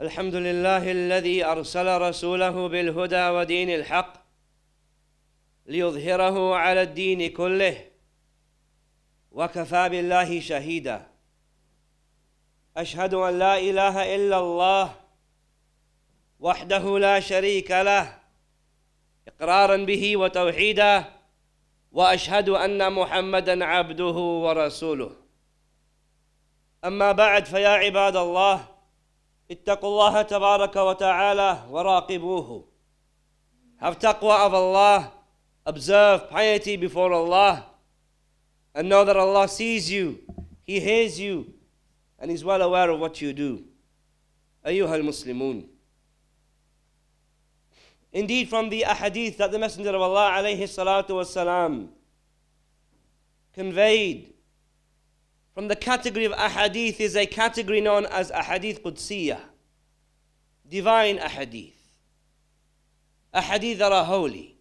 الحمد لله الذي أرسل رسوله بالهدى ودين الحق ليظهره على الدين كله وكفى بالله شهيدا. أشهد أن لا إله إلا الله وحده لا شريك له إقرارا به وتوحيدا وأشهد أن محمدا عبده ورسوله. أما بعد فيا عباد الله اتقوا الله تبارك وتعالى وراقبوه have taqwa of Allah observe piety before Allah and know that Allah sees you he hears you and is well aware of what you do أيها المسلمون Indeed, from the ahadith that the Messenger of Allah alayhi salatu wasalam conveyed from the category of ahadith is a category known as ahadith qudsiyah, divine ahadith, ahadith that are holy.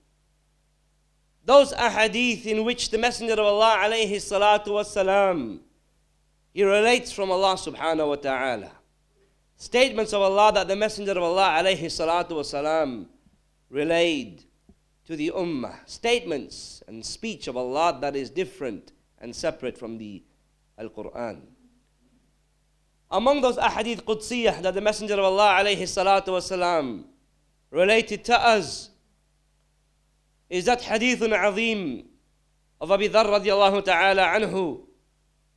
Those ahadith in which the Messenger of Allah alayhi salatu wasalam he relates from Allah subhanahu wa ta'ala. Statements of Allah that the Messenger of Allah alayhi salatu wasalam relayed to the ummah. Statements and speech of Allah that is different and separate from the Al Quran. Among those ahadith qudsiyah that the Messenger of Allah alayhi salatu wasalam related to us is that hadithun azim of Abi Dharr radiallahu ta'ala anhu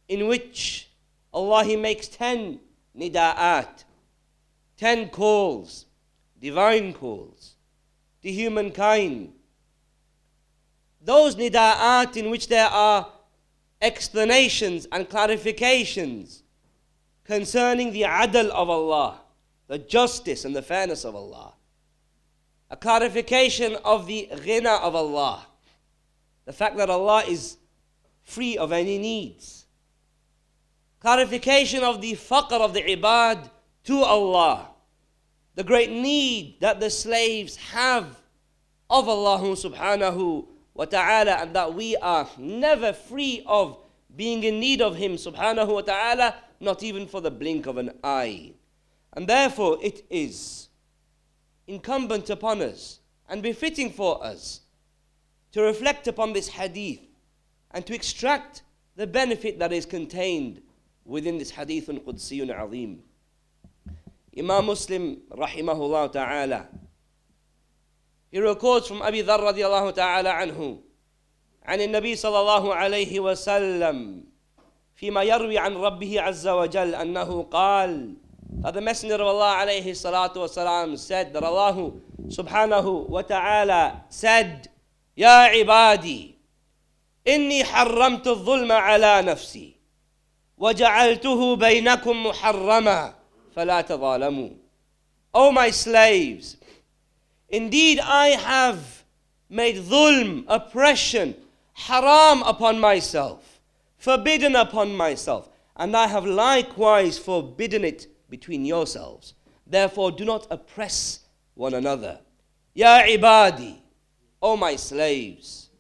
in which Allah He makes ten nida'at, ten calls, divine calls to humankind. Those nida'at in which there are explanations and clarifications concerning the adl of Allah, the justice and the fairness of Allah. A clarification of the ghina of Allah, the fact that Allah is free of any needs. Clarification of the faqr of the ibad to Allah, the great need that the slaves have of Allah subhanahu wa ta'ala and that we are never free of being in need of Him subhanahu wa ta'ala, not even for the blink of an eye. And therefore it is incumbent upon us and befitting for us to reflect upon this hadith and to extract the benefit that is contained within this hadith and Qudsiyun Azim. Imam Muslim rahimahullah ta'ala he records from Abi Dharr radiallahu ta'ala عنه عن النبي صلى الله عليه وسلم فيما يروي عن ربه عز وجل أنه قال that the messenger of Allah عليه الصلاة والسلام said that Allah subhanahu wa ta'ala said يا عبادي إني حرمت الظلم على نفسي وجعلته بينكم محرما فلا تظالموا O my slaves Indeed, I have made dhulm, oppression, haram upon myself, forbidden upon myself, and I have likewise forbidden it between yourselves. Therefore, do not oppress one another. Ya ibadi, O my slaves,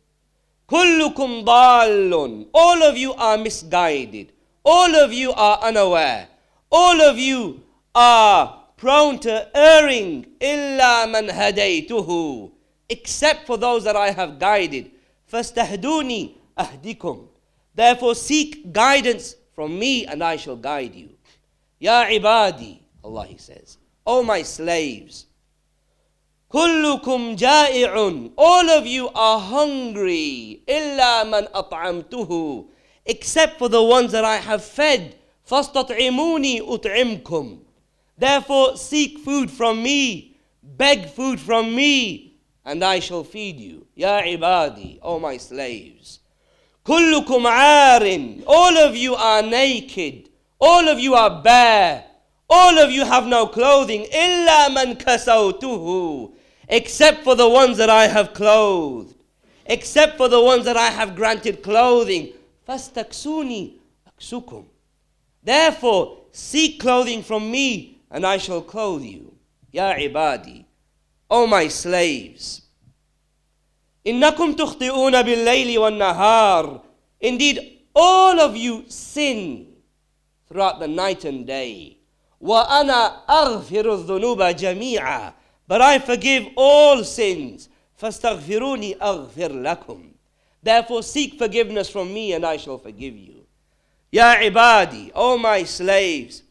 kullukum dallun. All of you are misguided. All of you are unaware. All of you are prone to erring illa man hadaytuhu except for those that I have guided. Fastahduni ahdikum. Therefore seek guidance from me and I shall guide you. Ya ibadi Allah he says O my slaves kullukum ja'i'un. All of you are hungry illa man at'amtuhu except for the ones that I have fed. Fastat'imuni ut'imkum Therefore, seek food from me, beg food from me, and I shall feed you. Ya ibadi, O my slaves. Kullukum arin. All of you are naked. All of you are bare. All of you have no clothing. Illa man kasautuhu. Except for the ones that I have clothed. Except for the ones that I have granted clothing. Fastaksuni aksukum. Therefore, seek clothing from me and I shall clothe you. Ya ibadi, O my slaves. Innakum tukhti'una bil-layli wan-nahar. Indeed, all of you sin throughout the night and day. Wa ana aghfiru dhunuba jami'a. But I forgive all sins. Fastaghfiruni aghfir lakum. Therefore seek forgiveness from me and I shall forgive you. Ya ibadi, O my slaves.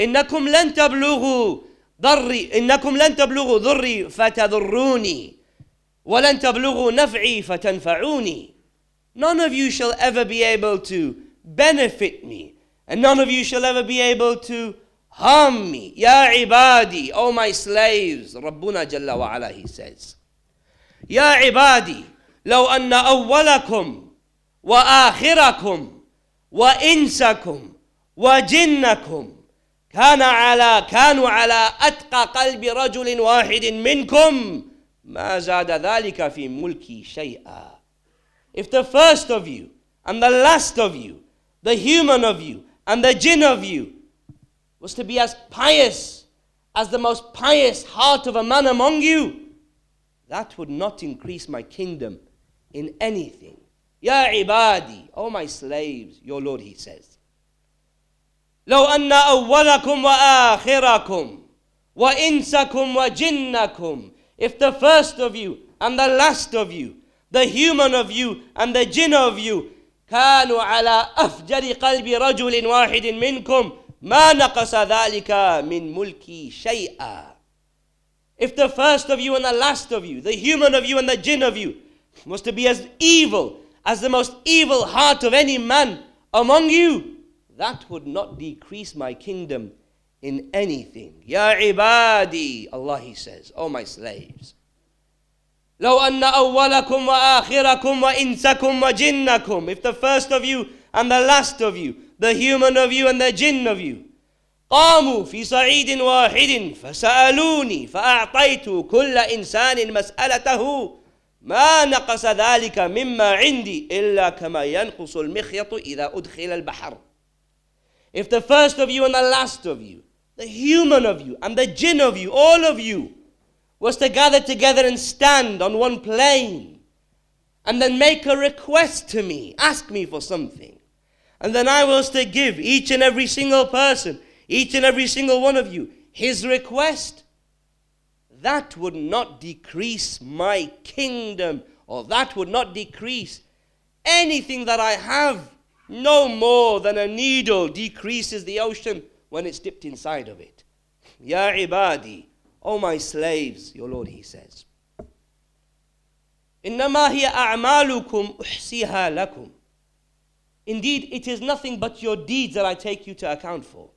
إنكم لن تبلغوا ضري إنكم لن تبلغوا ضري فتضروني ولن تبلغوا نفعي فتنفعوني None of you shall ever be able to benefit me and none of you shall ever be able to harm me يا عبادي O my slaves ربنا جل وعلا he says يا عبادي لو أن أولكم وآخركم وإنسكم وجنكم كان على كانوا على أتقى قلب رجل واحد منكم ما زاد ذلك في ملكي شيئا If the first of you and the last of you, the human of you and the jinn of you was to be as pious as the most pious heart of a man among you, that would not increase my kingdom in anything. Ya ibadi, O my slaves, your Lord, he says. لو أن أولكم وآخركم وإنسكم وجنكم If the first of you and the last of you, the human of you and the jinn of you, كانوا على أفجر قلب رجل واحد منكم ما نقص ذلك من ملكي شيئا If the first of you and the last of you, the human of you and the jinn of you, was to be as evil as the most evil heart of any man among you, that would not decrease my kingdom in anything. Ya ibadi, Allah He says, O my slaves. لو أن أولكم وآخركم وإنسكم وجنكم If the first of you and the last of you, the human of you and the jinn of you, قاموا في صعيد واحد فسألوني فأعطيت كل إنسان مسألته ما نقص ذلك مما عندي إلا كما ينقص المخيط إذا أدخل البحر If the first of you and the last of you, the human of you and the jinn of you, all of you, was to gather together and stand on one plane and then make a request to me, ask me for something. And then I was to give each and every single person, each and every single one of you, his request. That would not decrease my kingdom, or that would not decrease anything that I have no more than a needle decreases the ocean when it's dipped inside of it. Ya ibadi, O my slaves, your Lord, he says. إنما هي أعمالكم أحصيها لكم. Indeed, it is nothing but your deeds that I take you to account for.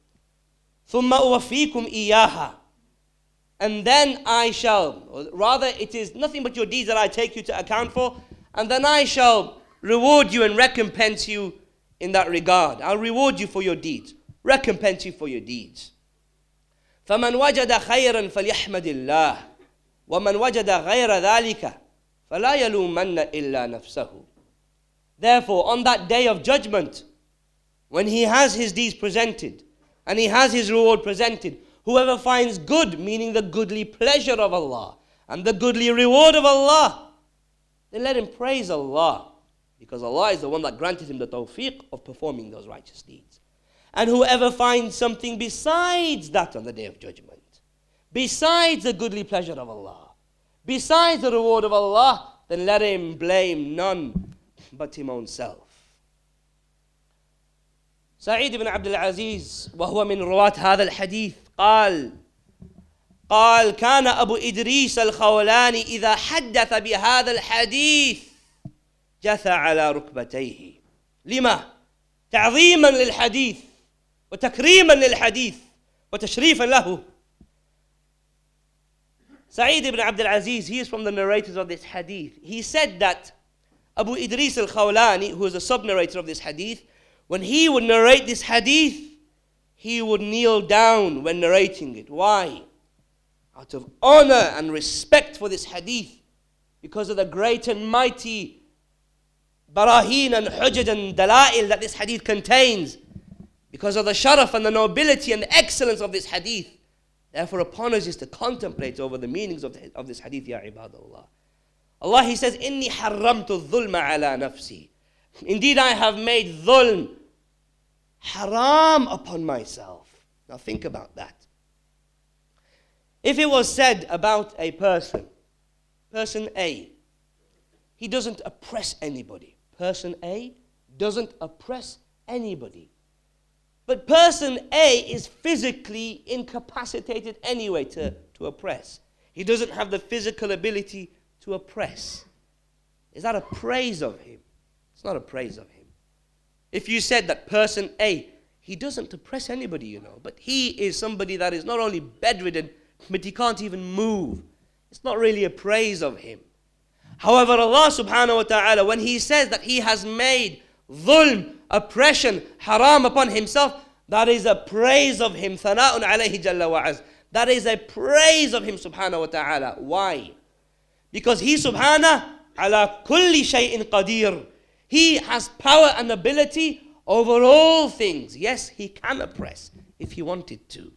ثم أوفيكم إياها. And then I shall, or rather, it is nothing but your deeds that I take you to account for, and then I shall reward you and recompense you in that regard. I'll reward you for your deeds, recompense you for your deeds. فمن وجد خيرا فليحمد الله ومن وجد غير ذلك فلا يلومن إلا نفسه Therefore, on that day of judgment, when he has his deeds presented and he has his reward presented, whoever finds good, meaning the goodly pleasure of Allah and the goodly reward of Allah, then let him praise Allah because Allah is the one that granted him the tawfiq of performing those righteous deeds. And whoever finds something besides that on the day of judgment, besides the goodly pleasure of Allah, besides the reward of Allah, then let him blame none but him own self. سعيد بن عبد العزيز وهو من رواة هذا الحديث قال قال كان أبو إدريس الخولاني إذا حدث بهذا الحديث جثى على ركبتيه لما؟ تعظيما للحديث وتكريما للحديث وتشريفا له Sa'id ibn Abdul Aziz, he is from the narrators of this hadith. He said that Abu Idris al Khawlani, who is a sub narrator of this hadith, when he would narrate this hadith, he would kneel down when narrating it. Why? Out of honor and respect for this hadith, because of the great and mighty barahin and hujjaj and dala'il that this hadith contains, because of the sharaf and the nobility and the excellence of this hadith. Therefore, upon us is to contemplate over the meanings of, the, of this hadith, Ya ibadallah. Allah, He says, Inni haramtu dhulma ala nafsi. Indeed, I have made dhulm haram upon myself. Now think about that. If it was said about a person, person A, he doesn't oppress anybody. Person A doesn't oppress anybody. But person A is physically incapacitated anyway to, to oppress. He doesn't have the physical ability to oppress. Is that a praise of him? It's not a praise of him. If you said that person A, he doesn't oppress anybody, you know, but he is somebody that is not only bedridden, but he can't even move. It's not really a praise of him. However, Allah subhanahu wa ta'ala, when He says that He has made dhulm, oppression, haram upon Himself, that is a praise of Him. That is a praise of Him subhanahu wa ta'ala. Why? Because He subhanahu ala kulli shay'in qadir. He has power and ability over all things. Yes, He can oppress if He wanted to.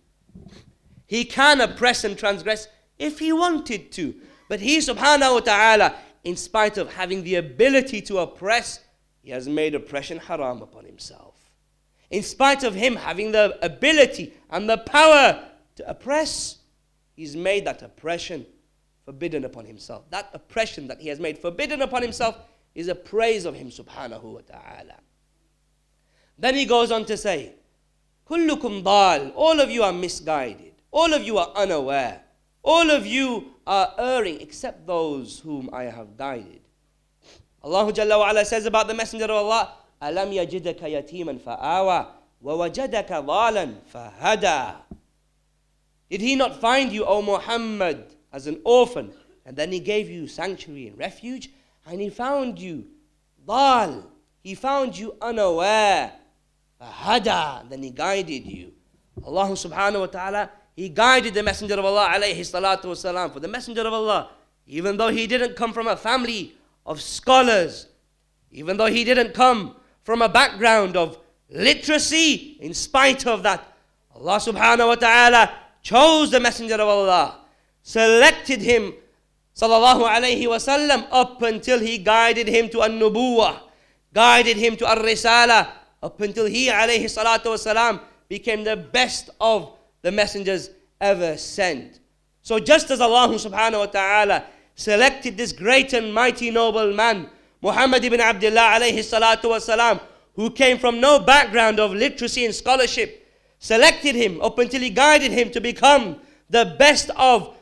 He can oppress and transgress if He wanted to. But He subhanahu wa ta'ala, in spite of having the ability to oppress, He has made oppression haram upon Himself. In spite of Him having the ability and the power to oppress, He's made that oppression forbidden upon Himself. That oppression that He has made forbidden upon Himself is a praise of Him subhanahu wa ta'ala. Then He goes on to say, dal, all of you are misguided, all of you are unaware. All of you are erring except those whom I have guided. Allah Jalla wa ala says about the Messenger of Allah, أَلَمْ يَجِدَكَ يَتِيمًا فَآوَى وَوَجَدَكَ ضَالًا فَهَدَى Did he not find you, O Muhammad, as an orphan, and then he gave you sanctuary and refuge, and he found you ضال, he found you unaware, فَهَدَى, then he guided you. Allah subhanahu wa ta'ala he guided the Messenger of Allah alayhi salatu wasalam. For the Messenger of Allah, even though he didn't come from a family of scholars, even though he didn't come from a background of literacy, in spite of that, Allah subhanahu wa ta'ala chose the Messenger of Allah, selected him, sallallahu alayhi wasallam, up until he guided him to an-nubuwah, guided him to ar-risala, up until he alayhi salatu wasalam became the best of the messengers ever sent. So just as Allah subhanahu wa ta'ala selected this great and mighty noble man, Muhammad ibn Abdullah alayhi salatu wasalam, who came from no background of literacy and scholarship, selected him up until he guided him to become the best of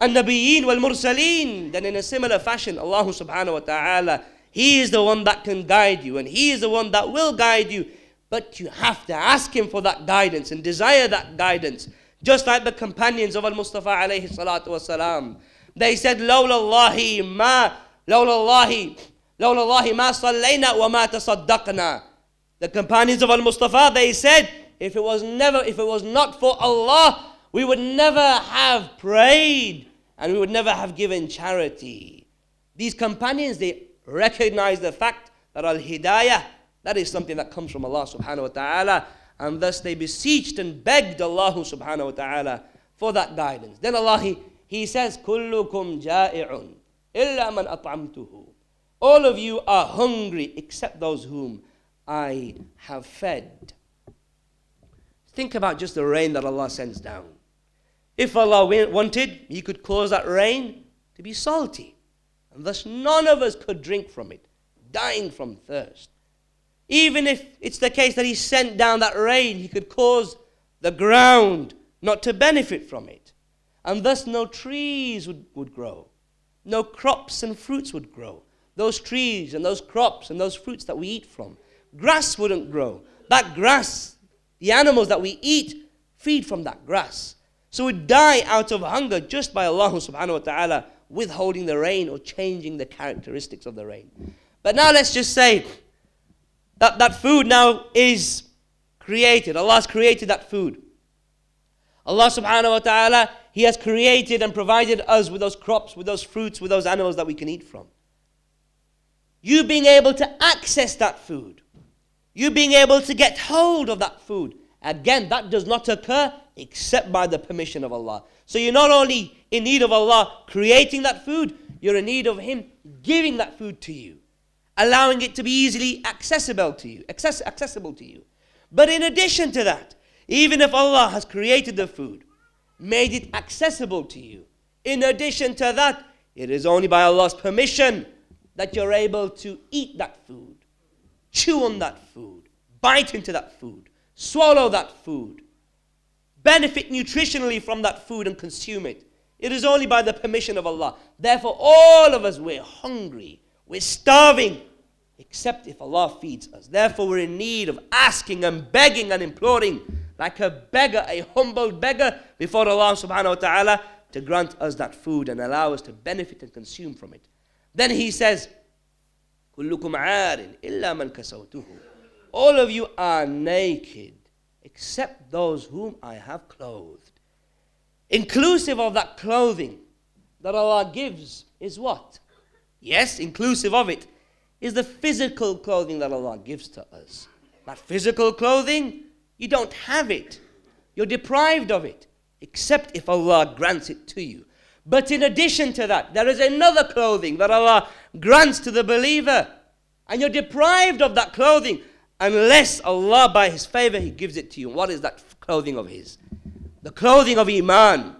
an-nabiyyin wal-mursaleen. Then in a similar fashion, Allah subhanahu wa ta'ala, He is the one that can guide you and He is the one that will guide you but you have to ask him for that guidance and desire that guidance. Just like the companions of Al-Mustafa alayhi salatu wasalam. They said, لولا الله ما لولا الله لولا الله ما صلينا وما تصدقنا. The companions of Al-Mustafa, they said, if it was never, if it was not for Allah, we would never have prayed and we would never have given charity. These companions, they recognize the fact that Al-Hidayah that is something that comes from Allah subhanahu wa ta'ala. And thus they beseeched and begged Allah subhanahu wa ta'ala for that guidance. Then Allah, He, he says, كُلُّكُمْ جَائِعٌ إِلَّا مَنْ أَطْعَمْتُهُ All of you are hungry except those whom I have fed. Think about just the rain that Allah sends down. If Allah wanted, He could cause that rain to be salty. And thus none of us could drink from it, dying from thirst. Even if it's the case that he sent down that rain, he could cause the ground not to benefit from it. And thus no trees would, would grow. No crops and fruits would grow. Those trees and those crops and those fruits that we eat from. Grass wouldn't grow. That grass, the animals that we eat, feed from that grass. So we die out of hunger just by Allah subhanahu wa ta'ala withholding the rain or changing the characteristics of the rain. But now let's just say that, that food now is created. Allah has created that food. Allah subhanahu wa ta'ala, He has created and provided us with those crops, with those fruits, with those animals that we can eat from. You being able to access that food, you being able to get hold of that food, again, that does not occur except by the permission of Allah. So you're not only in need of Allah creating that food, you're in need of Him giving that food to you allowing it to be easily accessible to you, access, accessible to you. But in addition to that, Even if Allah has created the food, made it accessible to you, in addition to that, it is only by Allah's permission that you're able to eat that food, chew on that food, bite into that food, swallow that food, benefit nutritionally from that food and consume it. It is only by the permission of Allah. Therefore, all of us, we're hungry, we're starving, except if Allah feeds us. Therefore, we're in need of asking and begging and imploring, like a beggar, a humble beggar, before Allah subhanahu wa ta'ala to grant us that food and allow us to benefit and consume from it. Then He says, كلكم عار إلا من كسوته. All of you are naked except those whom I have clothed. Inclusive of that clothing that Allah gives is what? Yes, inclusive of it is the physical clothing that Allah gives to us. That physical clothing, you don't have it. You're deprived of it, except if Allah grants it to you. But in addition to that, there is another clothing that Allah grants to the believer. And you're deprived of that clothing unless Allah, by His favor, He gives it to you. What is that clothing of His? The clothing of Iman,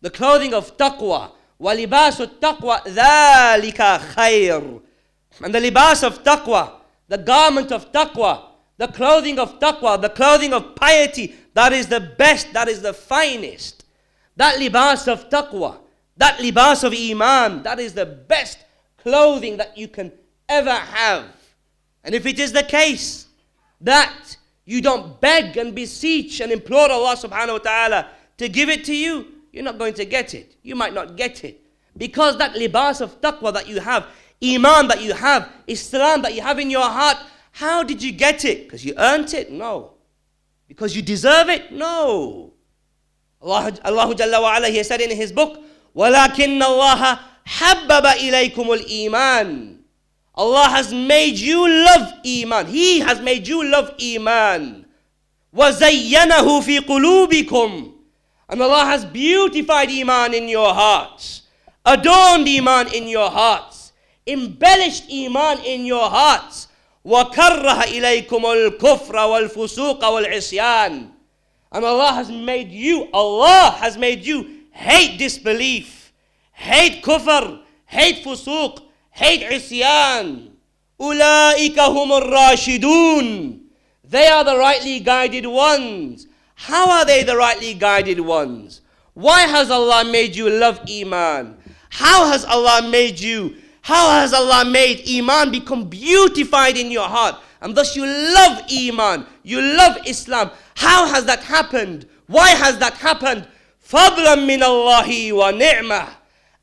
the clothing of taqwa. وَلِبَاسُ التَّقْوَى ذَلِكَ خَيْرٌ and the libas of taqwa, the garment of taqwa, the clothing of taqwa, the clothing of piety, that is the best, that is the finest. That libas of taqwa, that libas of iman, that is the best clothing that you can ever have. And if it is the case that you don't beg and beseech and implore Allah subhanahu wa ta'ala to give it to you, you're not going to get it. You might not get it. Because that libas of taqwa that you have, iman that you have, Islam that you have in your heart, how did you get it? Because you earned it? No. Because you deserve it? No. Allah, Allah Jalla wa ala, He said in His book, وَلَكِنَّ اللَّهَ حَبَّبَ إِلَيْكُمُ الْإِيمَانِ Allah has made you love Iman. He has made you love Iman. وَزَيَّنَهُ فِي قُلُوبِكُمْ And Allah has beautified Iman in your hearts, adorned Iman in your hearts, embellished Iman in your hearts. وَكَرَّهَ إِلَيْكُمُ الْكُفْرَ وَالْفُسُوقَ وَالْعِصْيَانِ And Allah has made you, Allah has made you hate disbelief, hate kufr, hate fusuq, hate isyan. أُولَٰئِكَ هُمُ الرَّاشِدُونَ They are the rightly guided ones. How are they the rightly guided ones? Why has Allah made you love Iman? How has Allah made you how has Allah made Iman become beautified in your heart? And thus you love Iman, you love Islam. How has that happened? Why has that happened? Fadlan min Allahi wa ni'mah.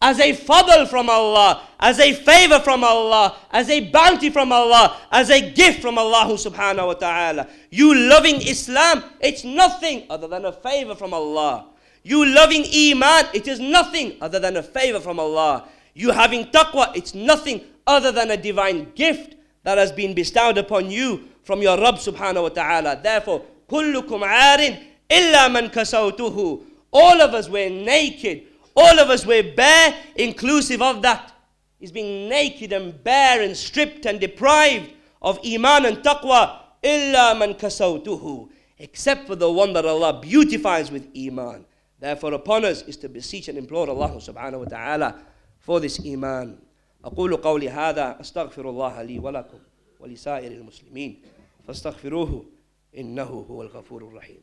As a fadl from Allah, as a favor from Allah, as a bounty from Allah, as a gift from Allah subhanahu wa ta'ala. You loving Islam, it's nothing other than a favor from Allah. You loving Iman, it is nothing other than a favor from Allah. You having taqwa, it's nothing other than a divine gift that has been bestowed upon you from your Rabb subhanahu wa ta'ala. Therefore, kullukum arin illa man kasautuhu. All of us were naked. All of us were bare, inclusive of that. He's being naked and bare and stripped and deprived of iman and taqwa. Illa man kasautuhu, Except for the one that Allah beautifies with iman. Therefore, upon us is to beseech and implore Allah subhanahu wa ta'ala for this iman. أقول قولي هذا أستغفر الله لي ولكم ولسائر المسلمين فاستغفروه إنه هو الغفور الرحيم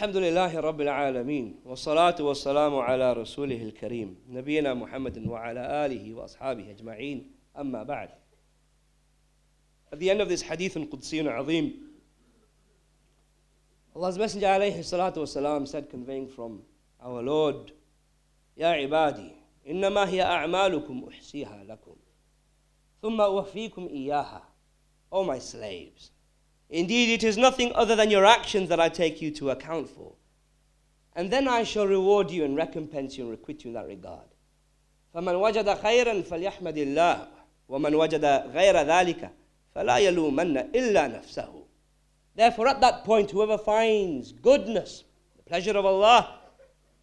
الحمد لله رب العالمين والصلاة والسلام على رسوله الكريم نبينا محمد وعلى آله وأصحابه أجمعين أما بعد. At the end of this hadith قدسي عظيم Allah's Messenger عليه الصلاة والسلام said conveying from our Lord يا عبادي إنما هي أعمالكم أحصيها لكم ثم أوفيكم إياها O my slaves Indeed, it is nothing other than your actions that I take you to account for. And then I shall reward you and recompense you and requite you in that regard. فمن وجد خيرا فليحمد الله ومن وجد غير ذلك فلا يلومن إلا نفسه Therefore, at that point, whoever finds goodness, the pleasure of Allah,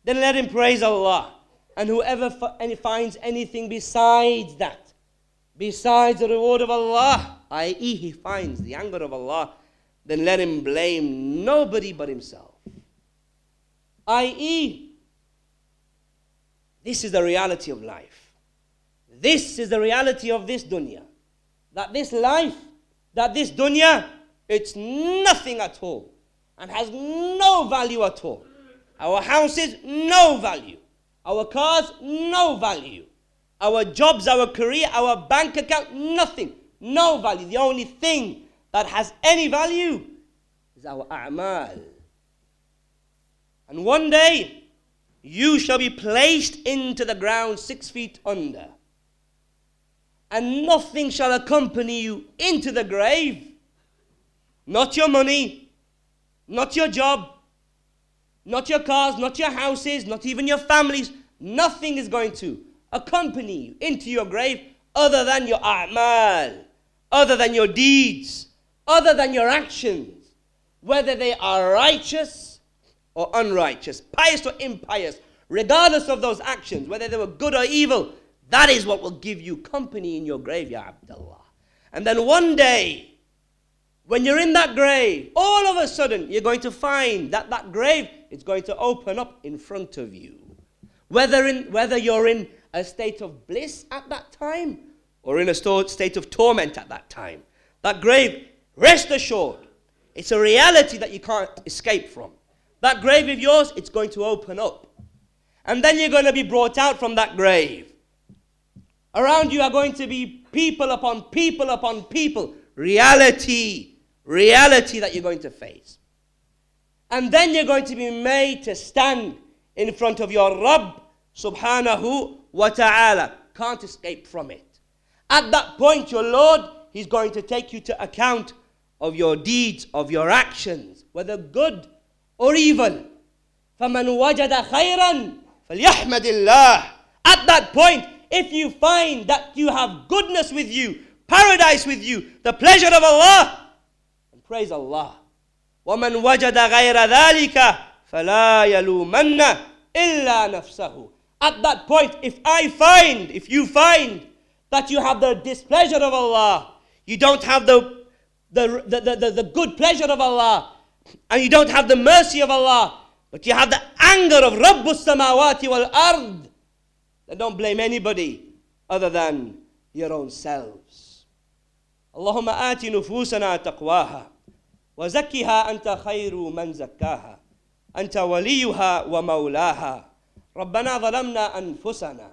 then let him praise Allah. And whoever finds anything besides that, besides the reward of Allah, i.e., he finds the anger of Allah, then let him blame nobody but himself. I.e., this is the reality of life. This is the reality of this dunya. That this life, that this dunya, it's nothing at all and has no value at all. Our houses, no value. Our cars, no value. Our jobs, our career, our bank account, nothing. No value. The only thing that has any value is our a'mal. And one day, you shall be placed into the ground six feet under. And nothing shall accompany you into the grave. Not your money, not your job, not your cars, not your houses, not even your families. Nothing is going to accompany you into your grave other than your a'mal, other than your deeds, other than your actions, whether they are righteous or unrighteous, pious or impious, regardless of those actions, whether they were good or evil, that is what will give you company in your grave, Ya Abdullah. And then one day, when you're in that grave, all of a sudden you're going to find that that grave is going to open up in front of you. Whether, in, whether you're in a state of bliss at that time or in a state of torment at that time, that grave, rest assured, it's a reality that you can't escape from. That grave of yours, it's going to open up. And then you're going to be brought out from that grave. Around you are going to be people upon people upon people. Reality reality that you're going to face. And then you're going to be made to stand in front of your Rabb subhanahu wa ta'ala. Can't escape from it. At that point, your Lord, He's going to take you to account of your deeds, of your actions, whether good or evil. فَمَنْ وَجَدَ خَيْرًا فَلْيَحْمَدِ اللَّهِ At that point, if you find that you have goodness with you, paradise with you, the pleasure of Allah, Praise Allah. وَمَنْ وَجَدَ غَيْرَ ذَلِكَ فَلَا يَلُومَنَّ إِلَّا نَفْسَهُ At that point, if I find, if you find that you have the displeasure of Allah, you don't have the, the, the, the, the, good pleasure of Allah, and you don't have the mercy of Allah, but you have the anger of Rabbus Samawati wal Ard, then don't blame anybody other than your own selves. اللهم آت نفوسنا تقواها وزكها أنت خير من زكاها أنت وليها ومولاها ربنا ظلمنا أنفسنا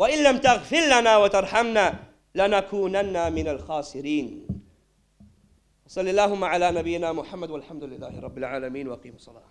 وإن لم تغفر لنا وترحمنا لنكونن من الخاسرين. صلى اللهم على نبينا محمد والحمد لله رب العالمين وقيم الصلاة.